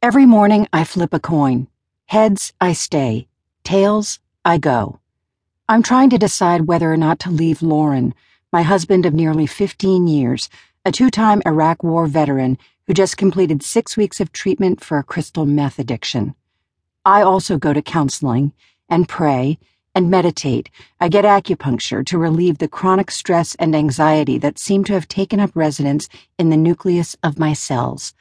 Every morning I flip a coin. Heads, I stay. Tails, I go. I'm trying to decide whether or not to leave Lorin, my husband of nearly 15 years, a two time Iraq War veteran who just completed six weeks of treatment for a crystal meth addiction. I also go to counseling and pray and meditate. I get acupuncture to relieve the chronic stress and anxiety that seem to have taken up residence in the nucleus of my cells.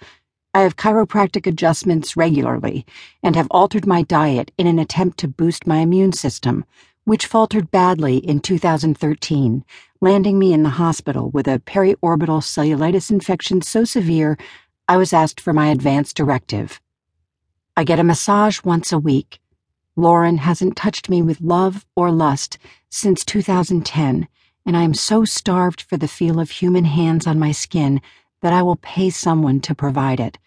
I have chiropractic adjustments regularly and have altered my diet in an attempt to boost my immune system, which faltered badly in 2013, landing me in the hospital with a periorbital cellulitis infection so severe I was asked for my advance directive. I get a massage once a week. Lorin hasn't touched me with love or lust since 2010, and I am so starved for the feel of human hands on my skin that I will pay someone to provide it.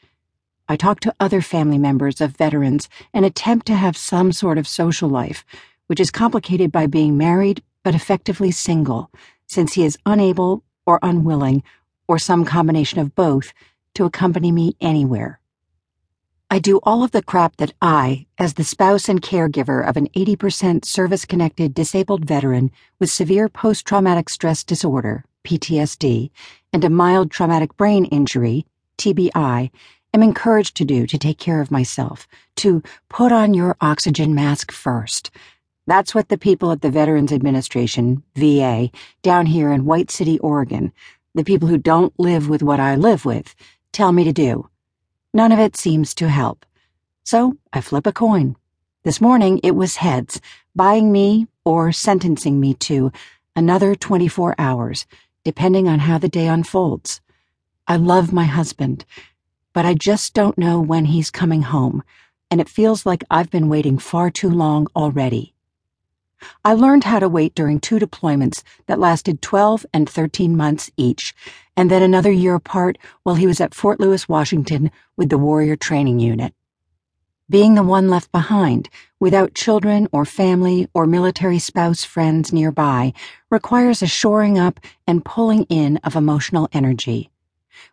I talk to other family members of veterans and attempt to have some sort of social life, which is complicated by being married but effectively single, since he is unable or unwilling, or some combination of both, to accompany me anywhere. I do all of the crap that I, as the spouse and caregiver of an 80% service connected disabled veteran with severe post traumatic stress disorder, PTSD, and a mild traumatic brain injury, TBI, am encouraged to do to take care of myself, to put on your oxygen mask first. That's what the people at the Veterans Administration, VA, down here in White City, Oregon, the people who don't live with what I live with, tell me to do. None of it seems to help. So I flip a coin. This morning it was heads, buying me or sentencing me to another 24 hours, depending on how the day unfolds. I love my husband but I just don't know when he's coming home, and it feels like I've been waiting far too long already. I learned how to wait during two deployments that lasted 12 and 13 months each, and then another year apart while he was at Fort Lewis, Washington with the Warrior Training Unit. Being the one left behind, without children or family or military spouse friends nearby, requires a shoring up and pulling in of emotional energy.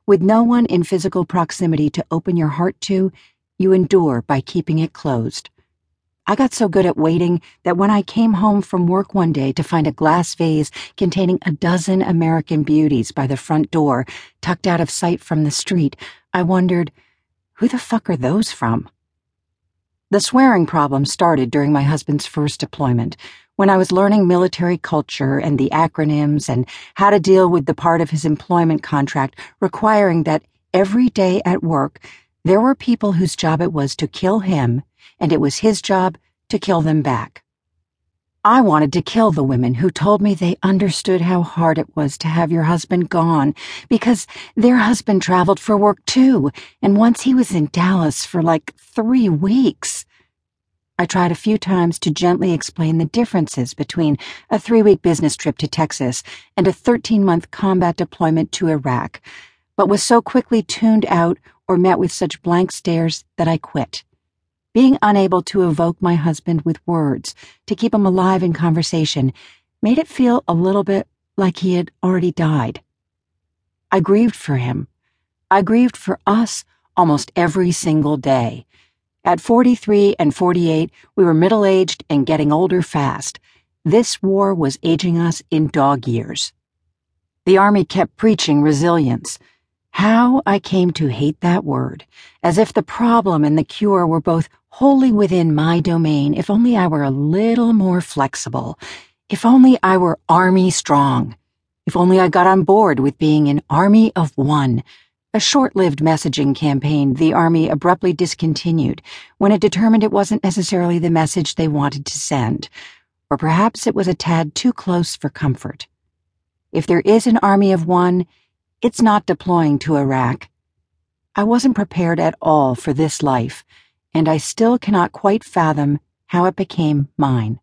With no one in physical proximity to open your heart to, you endure by keeping it closed. I got so good at waiting that when I came home from work one day to find a glass vase containing a dozen American beauties by the front door, tucked out of sight from the street, I wondered, who the fuck are those from? The swearing problem started during my husband's first deployment when I was learning military culture and the acronyms and how to deal with the part of his employment contract requiring that every day at work there were people whose job it was to kill him, and it was his job to kill them back. I wanted to kill the women who told me they understood how hard it was to have your husband gone because their husband traveled for work too, and once he was in Dallas for like three weeks. I tried a few times to gently explain the differences between a three week business trip to Texas and a 13 month combat deployment to Iraq, but was so quickly tuned out or met with such blank stares that I quit. Being unable to evoke my husband with words to keep him alive in conversation made it feel a little bit like he had already died. I grieved for him. I grieved for us almost every single day at 43 and 48, we were middle aged and getting older fast. This war was aging us in dog years. The Army kept preaching resilience. How I came to hate that word, as if the problem and the cure were both wholly within my domain if only I were a little more flexible, if only I were Army strong, if only I got on board with being an Army of one a short lived messaging campaign the Army abruptly discontinued when it determined it wasn't necessarily the message they wanted to send, or perhaps it was a tad too close for comfort. If there is an army of one, it's not deploying to Iraq. I wasn't prepared at all for this life, and I still cannot quite fathom how it became mine.